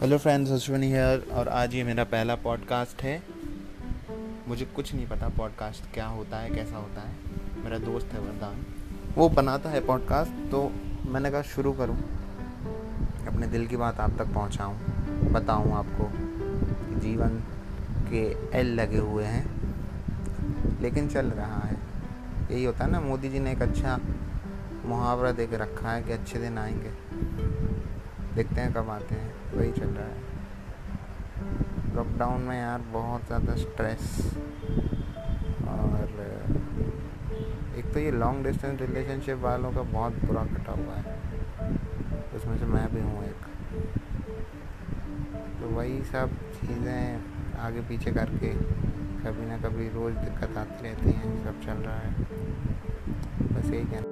Hello friends Ashwini hair और आज ये मेरा पहला पॉडकास्ट है। मुझे कुछ नहीं पता पॉडकास्ट क्या होता है, कैसा होता है। मेरा दोस्त है वरदान। वो बनाता है पॉडकास्ट तो मैंने कहा शुरू करूँ। अपने दिल की बात आप तक पहुंचाऊं, बताऊँ आपको। जीवन के एल लगे हुए हैं, लेकिन चल रहा है। यही होता है ना, मोदी जी ने एक अच्छा मुहावरा दे के रखा है कि अच्छे दिन आएँगे। देखते हैं कब आते हैं, वही चल रहा है। लॉकडाउन में यार बहुत ज़्यादा स्ट्रेस और एक तो ये लॉन्ग डिस्टेंस रिलेशनशिप वालों का बहुत बुरा कटा हुआ है। उसमें से मैं भी हूँ एक। तो वही सब चीज़ें आगे पीछे करके कभी ना कभी रोज़ दिक्कत आती रहती हैं, सब चल रहा है। बस यही कहना